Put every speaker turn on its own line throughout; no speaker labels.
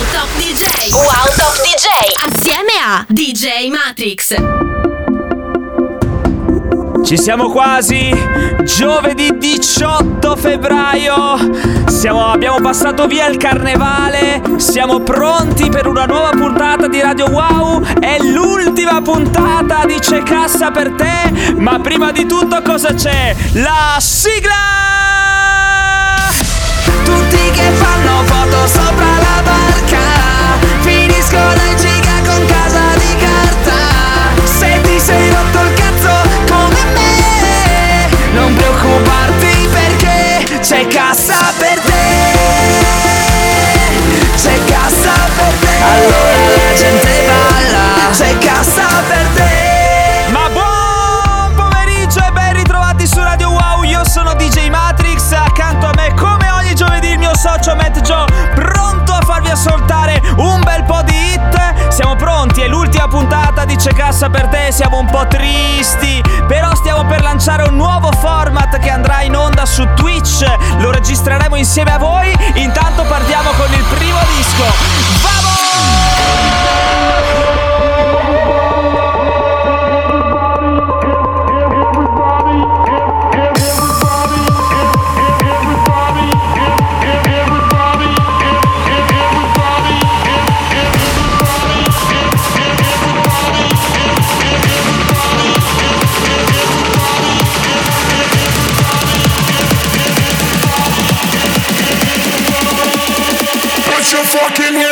Wow Top DJ Wow Top DJ Assieme a DJ Matrix.
Ci siamo quasi, giovedì 18 febbraio, siamo, abbiamo passato via il carnevale, siamo pronti per una nuova puntata di Radio Wow, è l'ultima puntata di C'è Cassa per te, ma prima di tutto cosa c'è? La sigla! Tutti che fanno foto sopra la barca, finiscono in giga con casa di carta, se ti sei rotto il cazzo come me Non preoccuparti perché c'è cassa per te. C'è cassa per te. Allora. La gente balla. C'è cassa per te C'è Cassa per te Siamo un po' tristi. Però stiamo per lanciare un nuovo format che andrà in onda su Twitch. Lo registreremo insieme a voi. Intanto partiamo con il primo disco. Vamos!
walking here.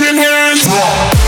Fucking hands up.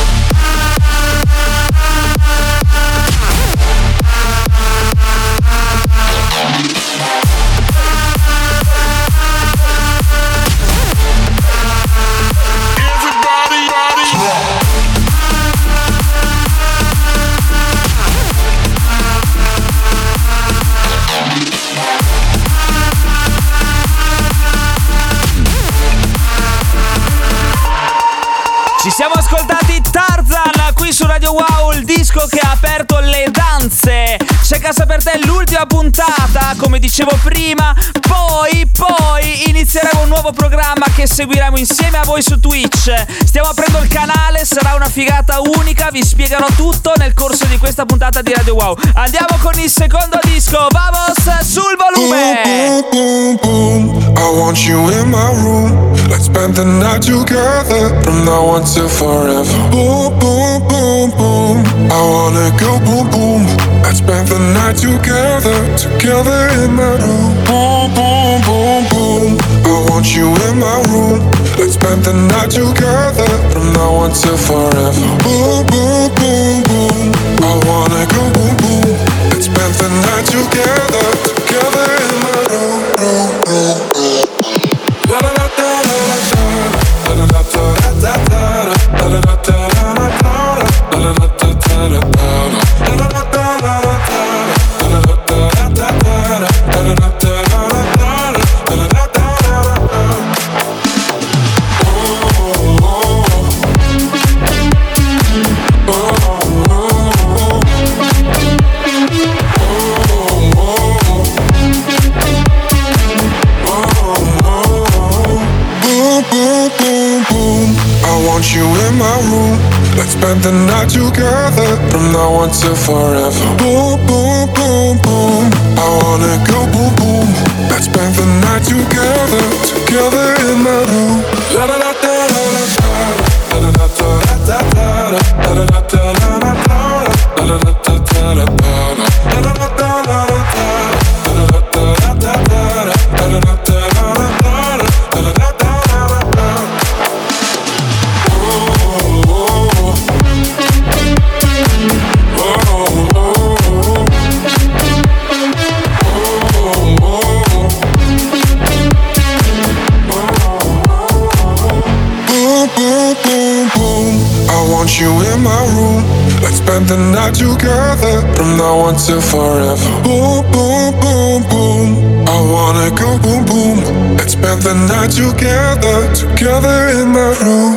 Disco che ha aperto le danze. C'è casa per te l'ultima puntata, come dicevo prima. Poi, poi inizieremo un nuovo programma che seguiremo insieme a voi su Twitch. Stiamo aprendo il canale, sarà una figata unica, vi spiegherò tutto nel corso di questa puntata di Radio Wow. Andiamo con il secondo disco, vamos sul volume!
Boom, boom, boom. I want you in my room. Let's spend the night together from now on till forever. Boom, boom, boom, boom. I wanna go boom, boom. Let's spend the night together, together in my room. Boom, boom, boom, boom. I want you in my room. Let's spend the night together from now on till forever. Boom, boom, boom, boom. I wanna go boom, boom. Let's spend the night together, together in my room, room.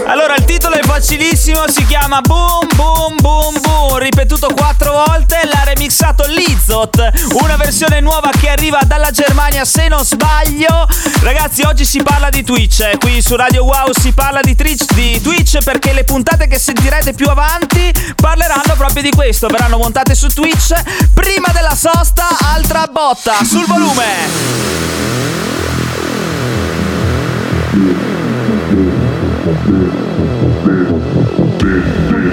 Allora, il titolo è facilissimo, si chiama Boom, boom, boom, boom. Ripetuto quattro volte, l'ha remixato Lizot. Una versione nuova che arriva dalla Germania, se non sbaglio. Ragazzi, oggi si parla di Twitch. Qui su Radio Wow si parla di Twitch, di Twitch perché le puntate che sentirete più avanti parleranno proprio di questo, verranno montate su Twitch. Prima della sosta, altra botta sul volume.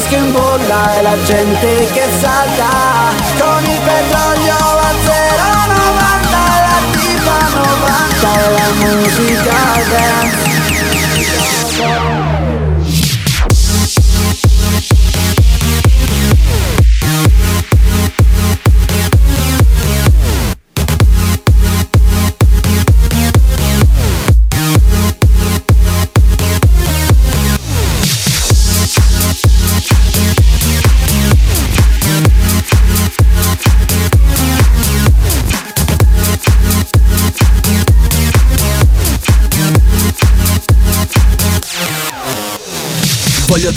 disco in bolla e la gente che salta. Con il
petrolio a 0,90 e la tipa 90 e la musica dance.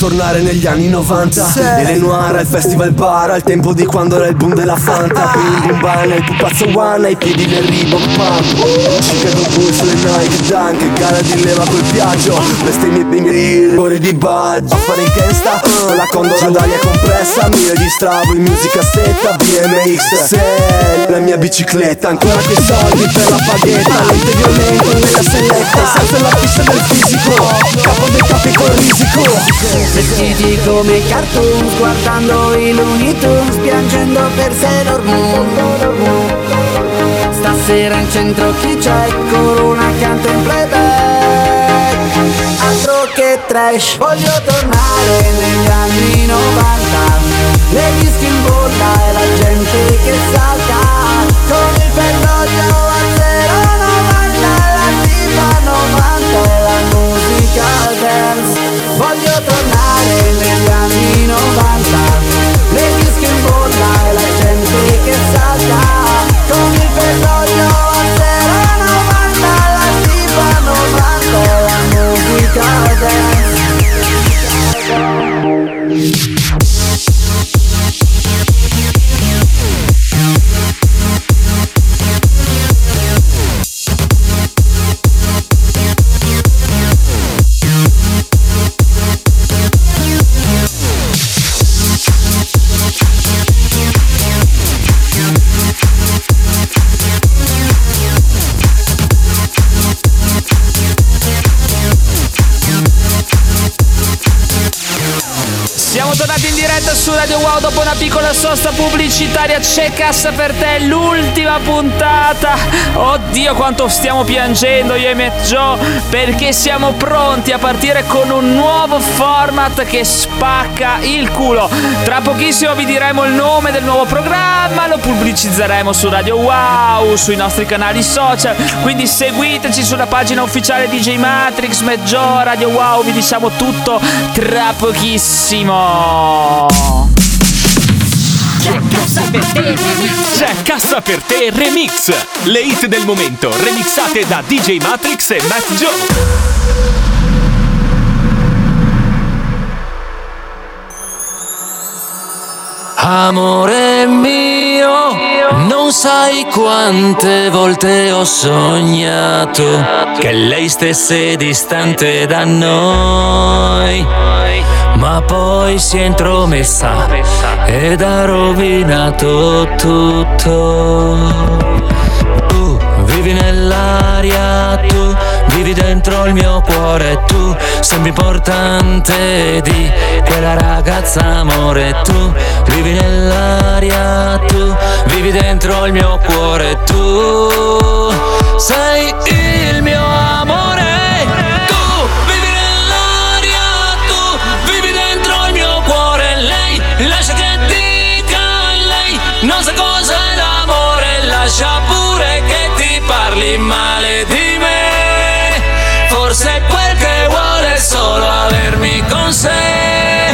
Tornare negli anni 90 E le noir al festival bar Al tempo di quando era il boom della Fanta. Bim bum bana, il pupazzo one Ai piedi del Reebok Pump. Chicago Bulls sulle Nike Dunk Gara di leva col piaggio Bestemmie bimbi Ore di budge A fare il gangsta Con la condola d'aria compressa. Mille di stravo in musica setta BMX Se la mia bicicletta Ancora quei soldi per la paghetta Lente violento nella selletta Senza la pista del fisico. Capo dei capi col risico
Vestiti come cartoon Guardando i Looney Tunes Piangendo per Sailor Moon Stasera in centro chi c'è? Corona canta in playback. Altro che trash Voglio tornare negli anni 90 Le dischi in bolla e la gente che salta. Con il pendoglio a 0,90 La tipa 90 e la musica dance. Voglio tornare negli anni 90 Le dischi in bolla e la gente che salta. Con il petrolio a 0,90 La tipa 90 e la musica dance
Siamo tornati in diretta su Radio Wow dopo una piccola sosta pubblicitaria. C'è cassa per te, l'ultima puntata. Oddio, quanto stiamo piangendo io e Matt Joe perché siamo pronti a partire con un nuovo format che spacca il culo. Tra pochissimo vi diremo il nome del nuovo programma, lo pubblicizzeremo su Radio Wow, sui nostri canali social. Quindi seguiteci sulla pagina ufficiale DJ Matrix, Matt Joe, Radio Wow, vi diciamo tutto tra pochissimo.
C'è Cassa per te Remix! Le hit del momento, remixate da DJ Matrix e Matt Joe.
Amore mio, non sai quante volte ho sognato che lei stesse distante da noi, ma poi si è intromessa ed ha rovinato tutto. Tu vivi nell'aria, tu vivi dentro il mio cuore, tu sembri importante di quella ragazza amore, tu vivi nell'aria, tu vivi dentro il mio cuore, tu sei il mio amore. Tu vivi nell'aria, tu vivi dentro il mio cuore, lei lascia che dica lei non sa cos'è l'amore, lascia pure che ti parli male di me. Forse quel che vuole è solo avermi con sé. Tu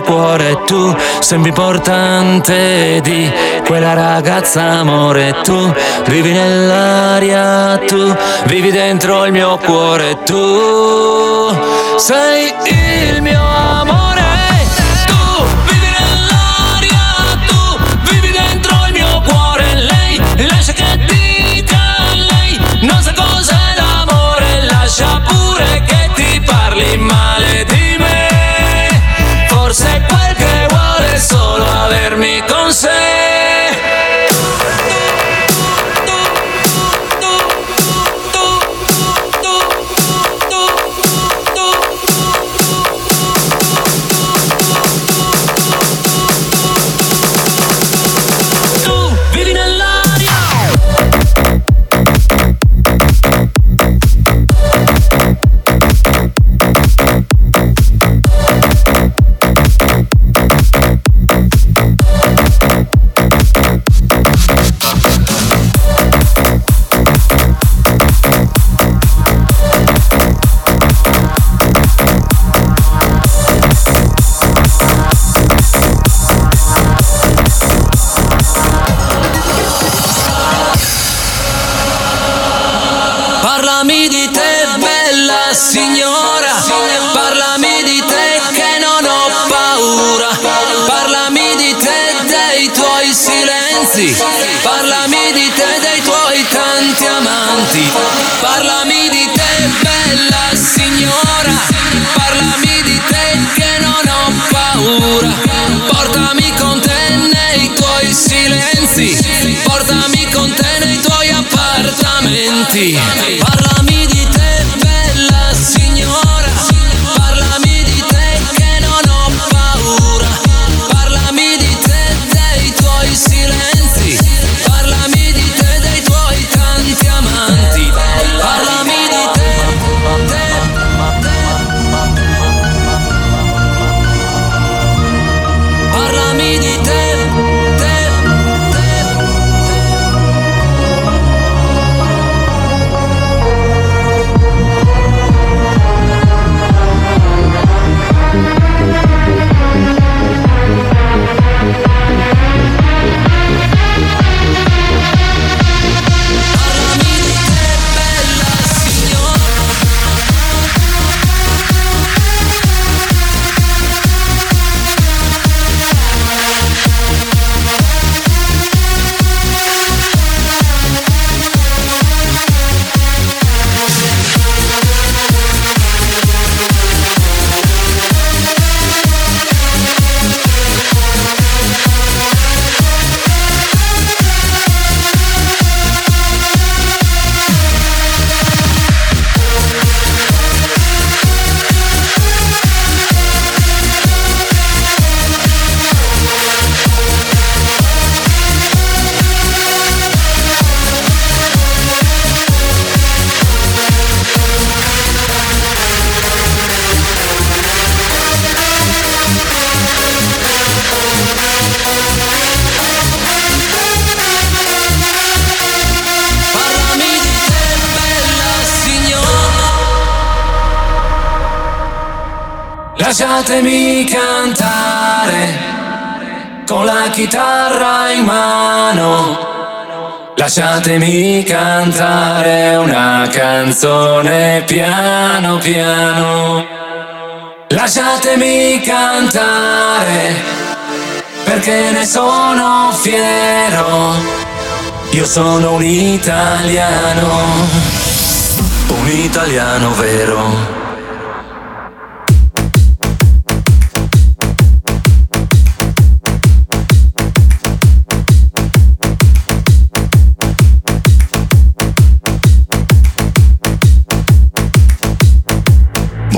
cuore, tu sembri importante di quella ragazza amore, tu vivi nell'aria, tu vivi dentro il mio cuore, tu sei il mio Easy. Lasciatemi cantare con la chitarra in mano. Lasciatemi cantare una canzone piano piano. Lasciatemi cantare perché ne sono fiero. Io sono un italiano, un italiano vero.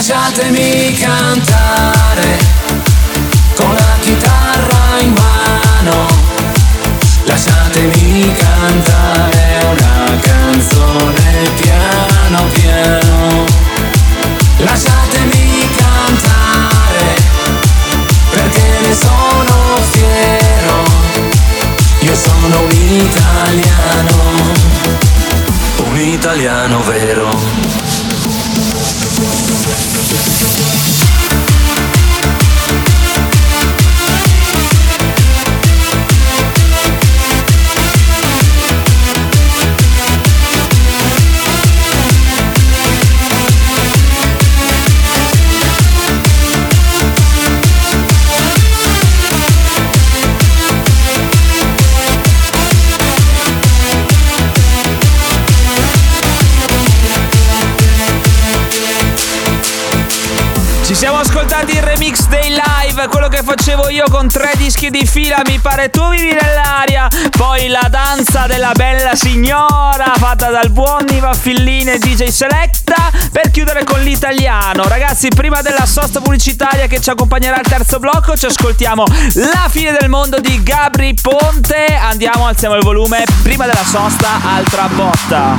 Lasciatemi cantare con la chitarra in mano. Lasciatemi cantare una canzone piano piano. Lasciatemi cantare perché ne sono fiero. Io sono un italiano, un italiano vero.
Live, quello facevo io con tre dischi di fila, mi pare tu vivi nell'aria. Poi la danza della bella signora fatta dal buon Niva Filline e DJ Selecta per chiudere con l'italiano. Ragazzi, prima della sosta pubblicitaria che ci accompagnerà al terzo blocco, ci ascoltiamo La fine del mondo di Gabri Ponte. Andiamo, alziamo il volume. Prima della sosta, altra botta.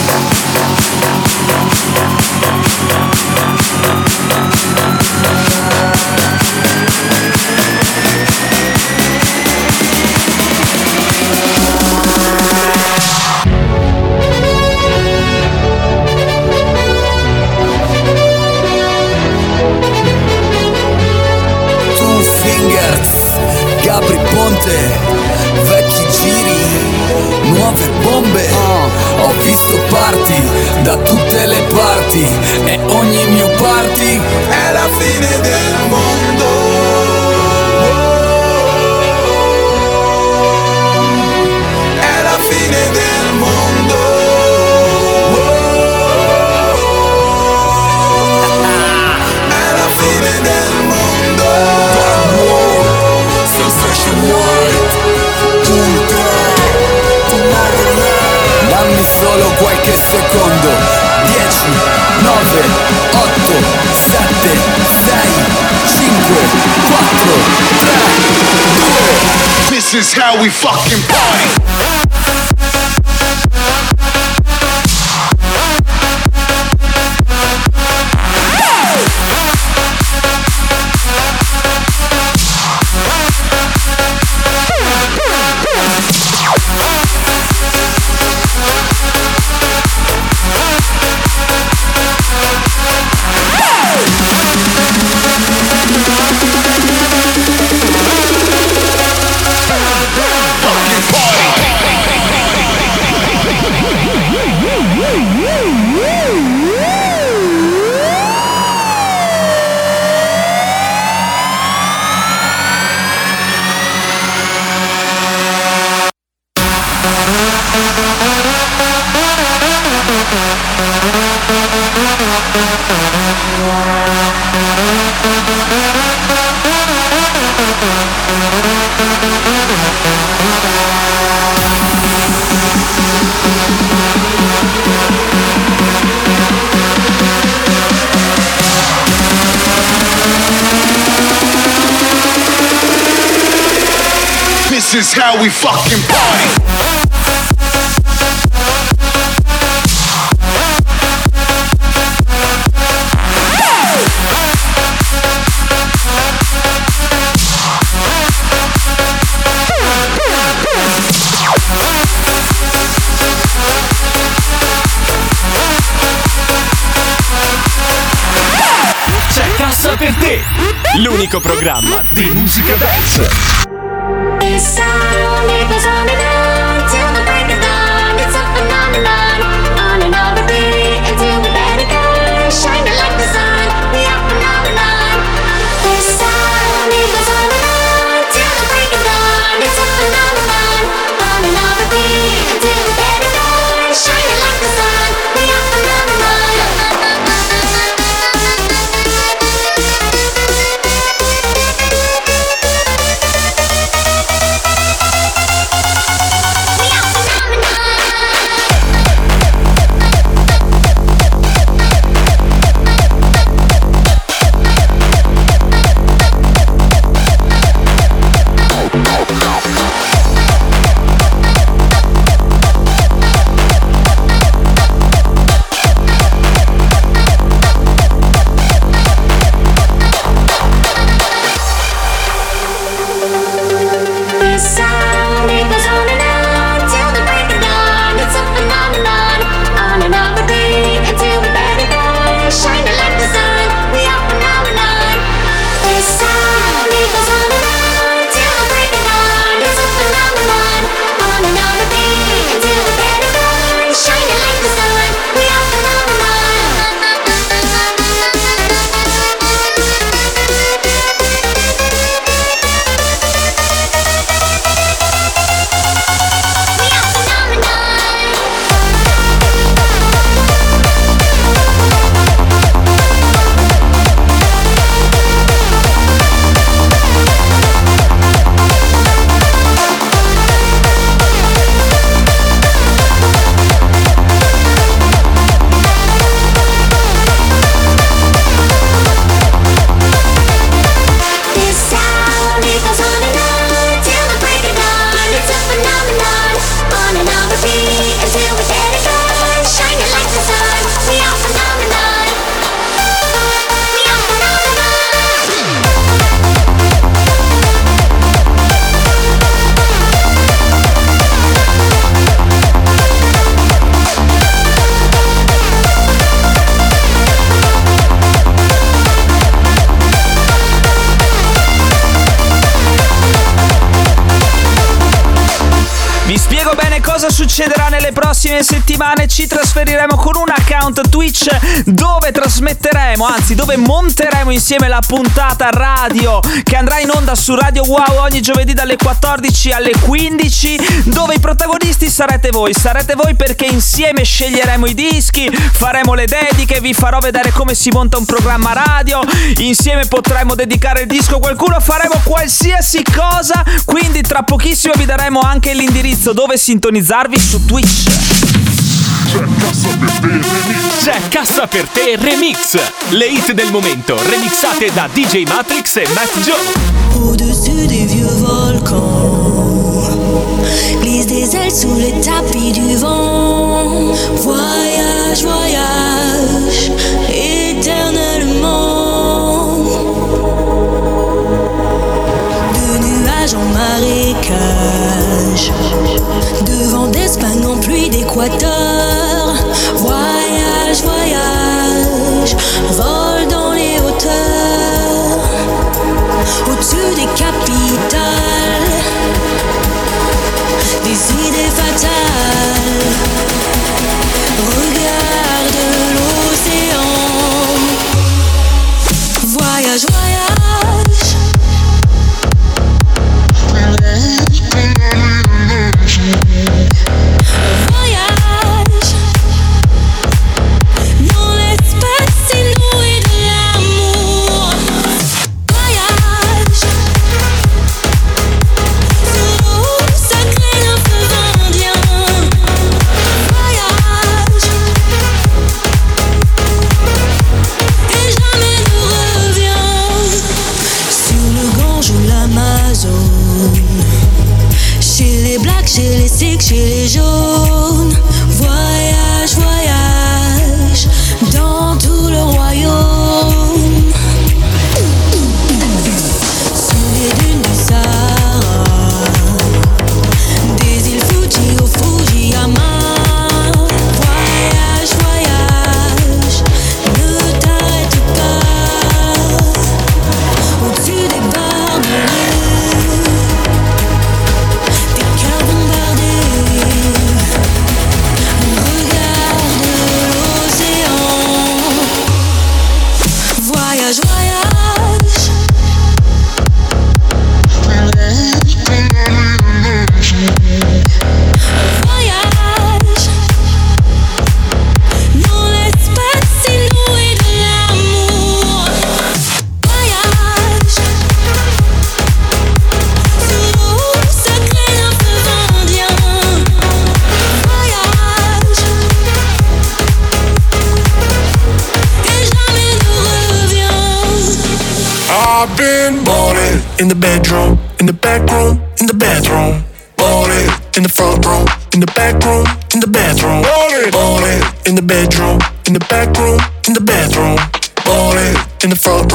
Ponte, vecchi giri, nuove bombe. Ho visto party da tutte le parti e ogni mio party è la fine del mondo. È la fine del mondo. Solo qualche secondo 10, 9, 8, 7, 6, 5, 4, 3, 2
This is how we fucking party. We fucking party.
L'unico programma di musica dance.
Puntata radio che andrà in onda su Radio Wow ogni giovedì dalle 14 alle 15 dove i protagonisti sarete voi. Sarete voi perché insieme sceglieremo i dischi, faremo le dediche, vi farò vedere come si monta un programma radio, insieme potremo dedicare il disco a qualcuno, faremo qualsiasi cosa, quindi tra pochissimo vi daremo anche l'indirizzo dove sintonizzarvi su Twitch.
C'è Cassa per te Remix. Le hit del momento remixate da DJ Matrix e Matt Joe.
Au-dessus des vieux volcans, glisse des ailes sous les tapis du vent. Voyage, voyage, éternellement. De nuages en marécage, de vent d'Espagne en pluie d'Équateur. Voyage, voyage, vol dans les hauteurs au-dessus des capitales, des idées fatales. musique chez les jaunes.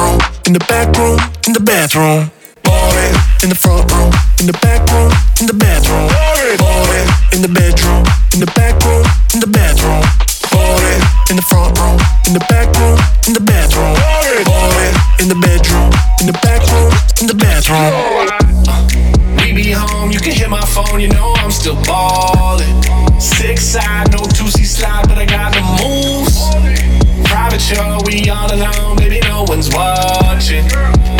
Room, in the back room, in the bathroom. Balling in the front room, in the back room, in the bathroom. Balling in the bedroom, in the back room, in the bathroom. Balling in the front room, in the back room, in the bathroom. Balling in the bedroom, in the back room, in the bathroom.
We be home, you can hit my phone, you know I'm still ballin'. Six side, no two C slide, but I got the moves. Show, we all alone, baby, no one's watching.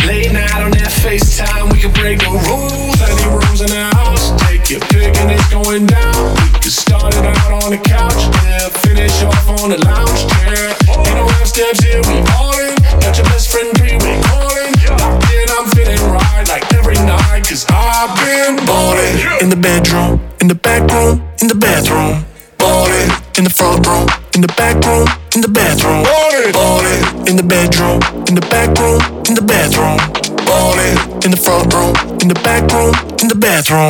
Late night on that FaceTime, we can break the rules. Any rooms in the house, take your pick and it's going down. We can start it out on the couch, yeah, finish off on the lounge chair. Ain't no half steps here, we all in. Got your best friend calling. Locked in, I'm feeling right like every night, cause I've been
Balling in the bedroom, in the back room, in the bathroom. Balling in the front room, in the back room, in the bathroom. Balling in the bedroom, in the back room, in the bathroom. Balling in the front room, in the back room, in the bathroom.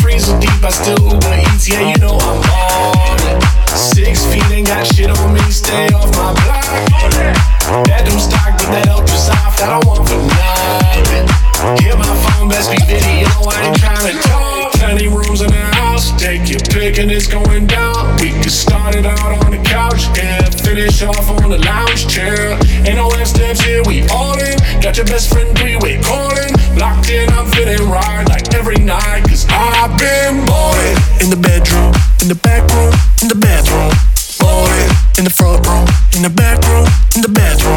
Freezing deep, I still Uber Eats, yeah, you know I'm ballin'. Six feet ain't got shit on me, stay off my block. Bedroom stock, but that ultra soft, that I don't want for nothing. Hear my phone, best be video, I ain't tryna talk. Plenty rooms in the house, take your pick and it's going down. We can start it out on the couch, yeah, finish off on the lounge chair. Ain't no F steps here, we all in. Got your best friend three-way calling. Locked in, I'm feeling right like every night, cause I've been ballin'.
in the bedroom, in the back room, in the bathroom. Ballin' in the front room, in the back room, in the bathroom.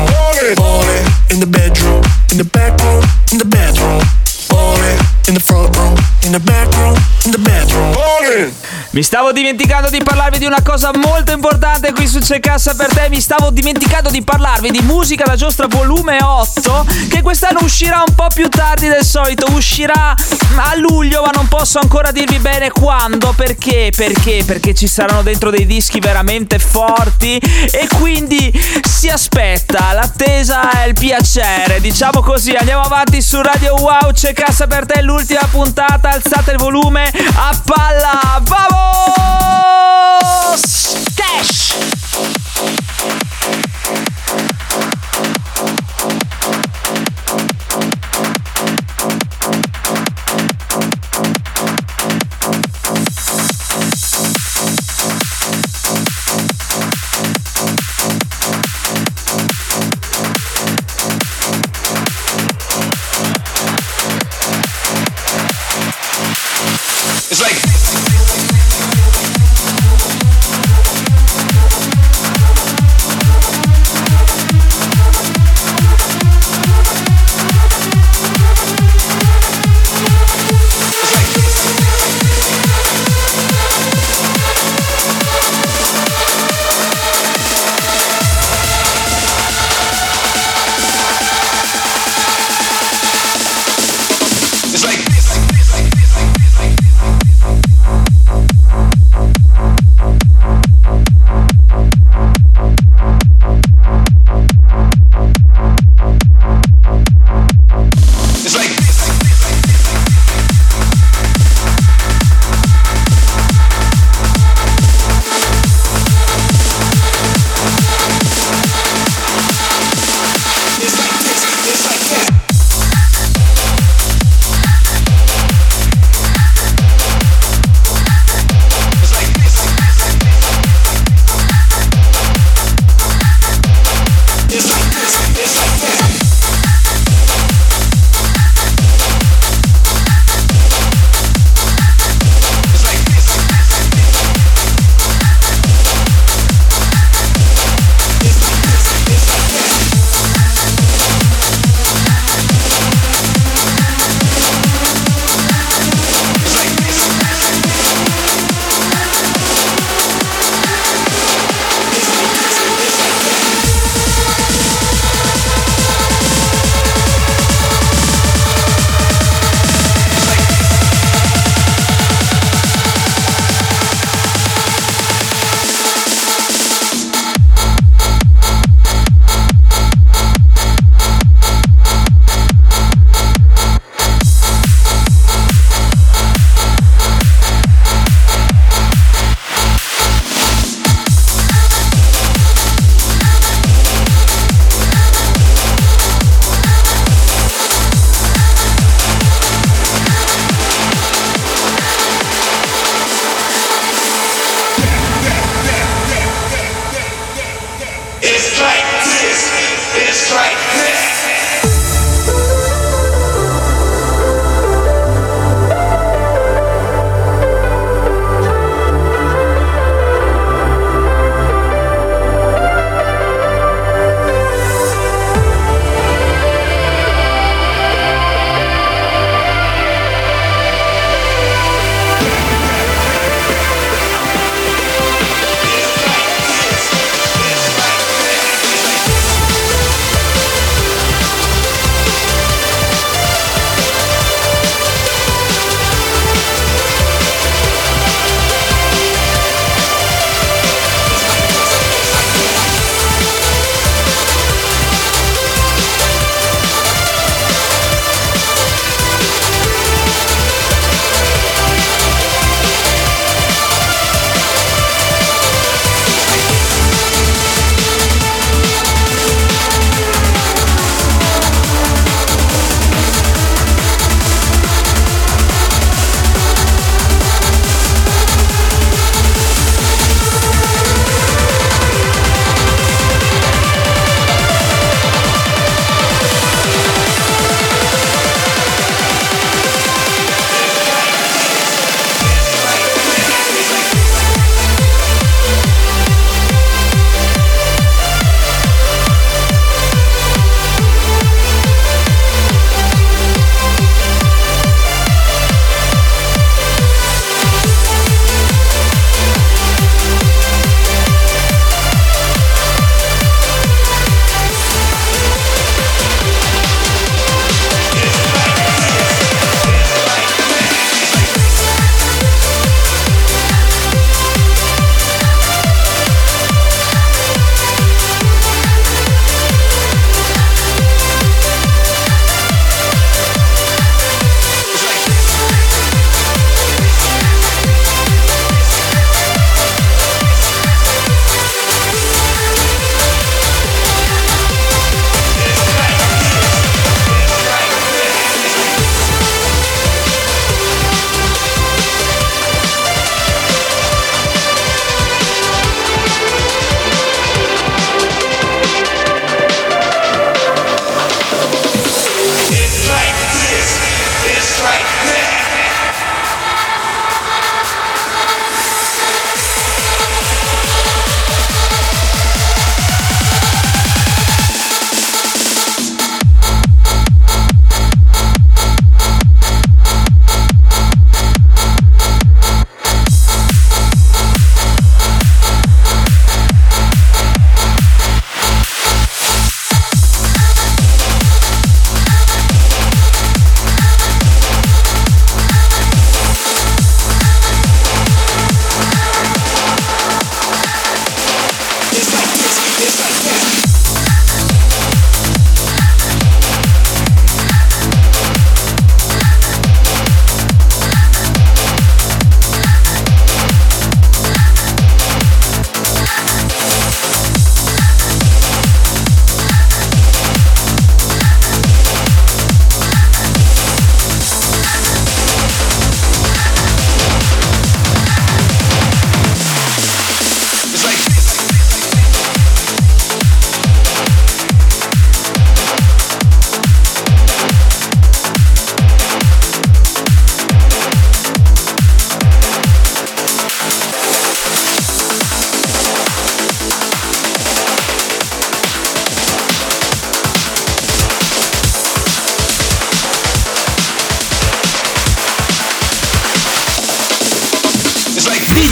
Mi stavo dimenticando di parlarvi di una cosa molto importante qui su C'è Cassa per te. Mi stavo dimenticando di parlarvi di musica da giostra volume 8. Che quest'anno uscirà un po' più tardi del solito. Uscirà a luglio, ma non posso ancora dirvi bene quando. Perché? Perché? Perché ci saranno dentro dei dischi veramente forti. E quindi si aspetta. L'attesa è il piacere. Diciamo così, andiamo avanti su Radio Wow. C'è Cassa per te, l'ultima puntata. Alzate il volume a palla. Vamos! Cash!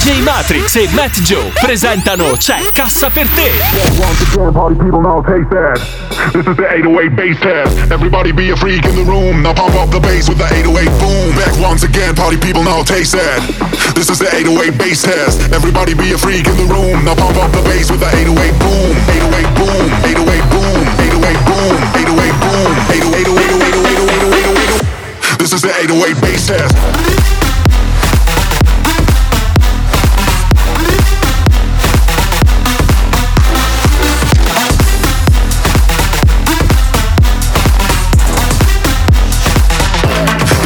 DJ Matrix e Matt Joe presentano C'è Cassa per te.
This is the 808 bass test. Everybody be a freak in the room. Now pump up the bass with the 808 boom. Back once again, party people now taste that. This is the 808 bass test. Everybody be a freak in the room. Now pump up the bass with the 808 boom. 808 boom. 808 boom. 808 boom. 808 boom. 808 808 808 808 808 808 808 808 808 808 808 808 boom. 808 boom. 808 boom. 808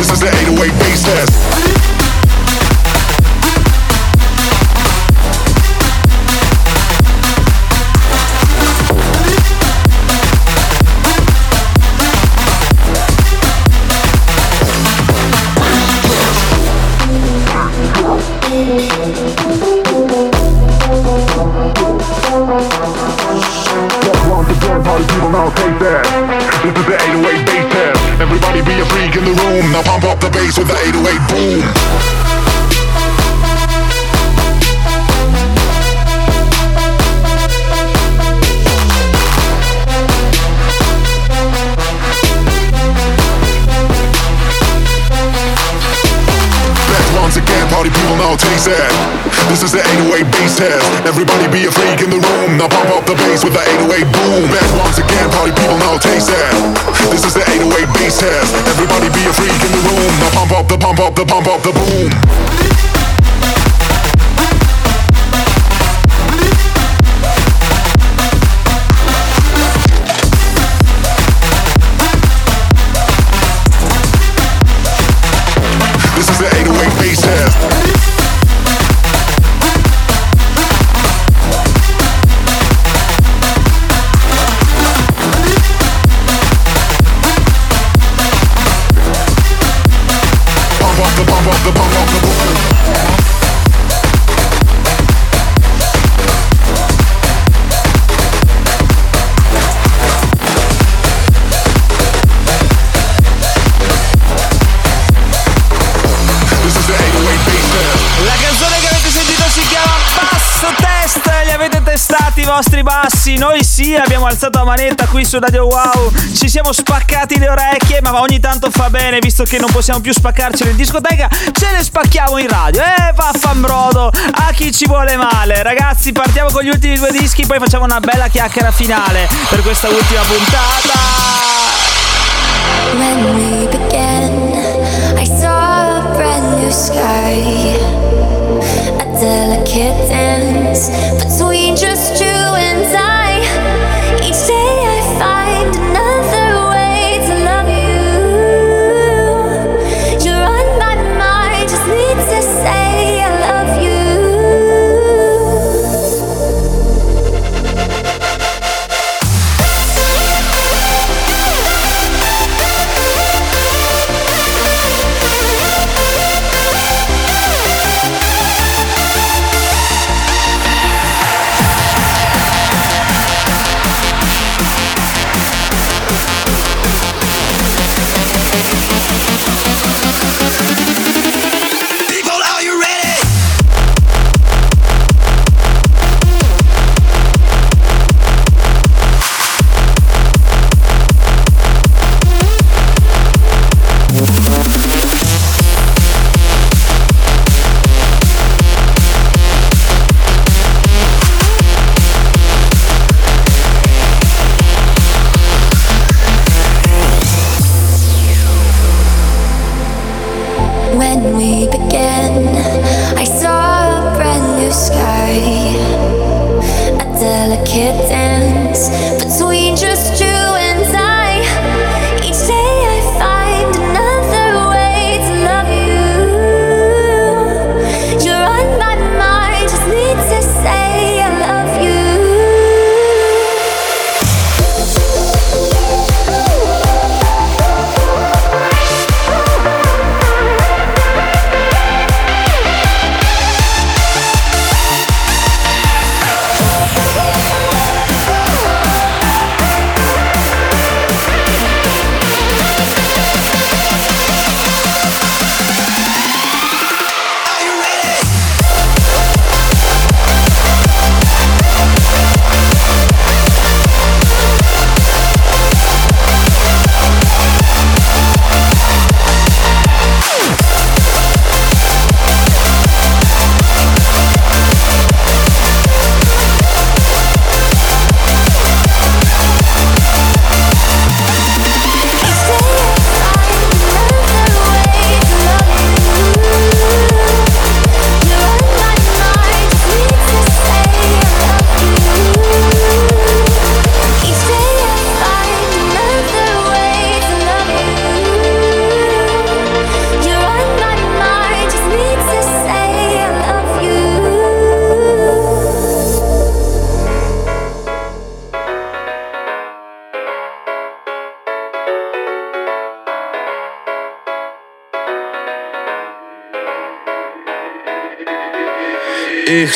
This is the 808 bass test. Party people now taste that. This is the 808 bass test. Everybody be a freak in the room. Now pump up the bass with the 808 boom. Back once again, party people now taste that. This is the 808 bass test. Everybody be a freak in the room. Now pump up the pump up the pump up the boom. This is the 808 bass.
Vostri bassi? Noi sì, abbiamo alzato la manetta qui su Radio Wow. Ci siamo spaccati le orecchie, ma ogni tanto fa bene, visto che non possiamo più spaccarcele in discoteca, ce le spacchiamo in radio. Eh, vaffanbrodo, a chi ci vuole male. Ragazzi, partiamo con gli ultimi due dischi, poi facciamo una bella chiacchiera finale per questa ultima puntata.
When we began, I saw a brand new sky. Delicate dance between just you and I.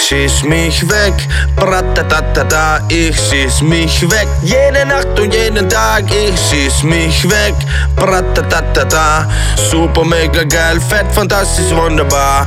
schieß mich weg. Bratatatata, ich schieß mich weg. Jede Nacht und jeden Tag, ich schieß mich weg. Bratatatata, super mega geil, fett, fantastisch, wunderbar.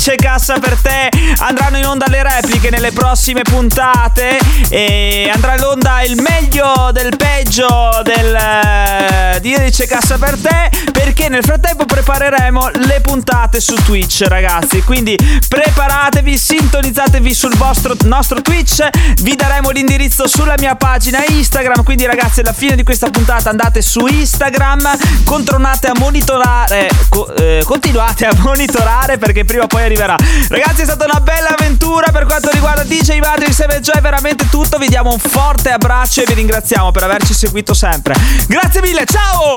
C'è Cassa per te. Prossime puntate e andrà in onda il meglio del peggio del eh, di C'è Cassa per te perché nel frattempo prepareremo le puntate su Twitch, ragazzi. Quindi preparatevi, sintonizzatevi sul vostro nostro Twitch, vi daremo l'indirizzo sulla mia pagina Instagram, quindi ragazzi alla fine di questa puntata andate su Instagram, continuate a monitorare, co- eh, continuate a monitorare perché prima o poi arriverà. Ragazzi è stata una bella avventura per quanto riguarda DJ Matrix e Joy, è veramente tutto, vi diamo un forte abbraccio e vi ringraziamo per averci seguito sempre. Grazie mille, ciao!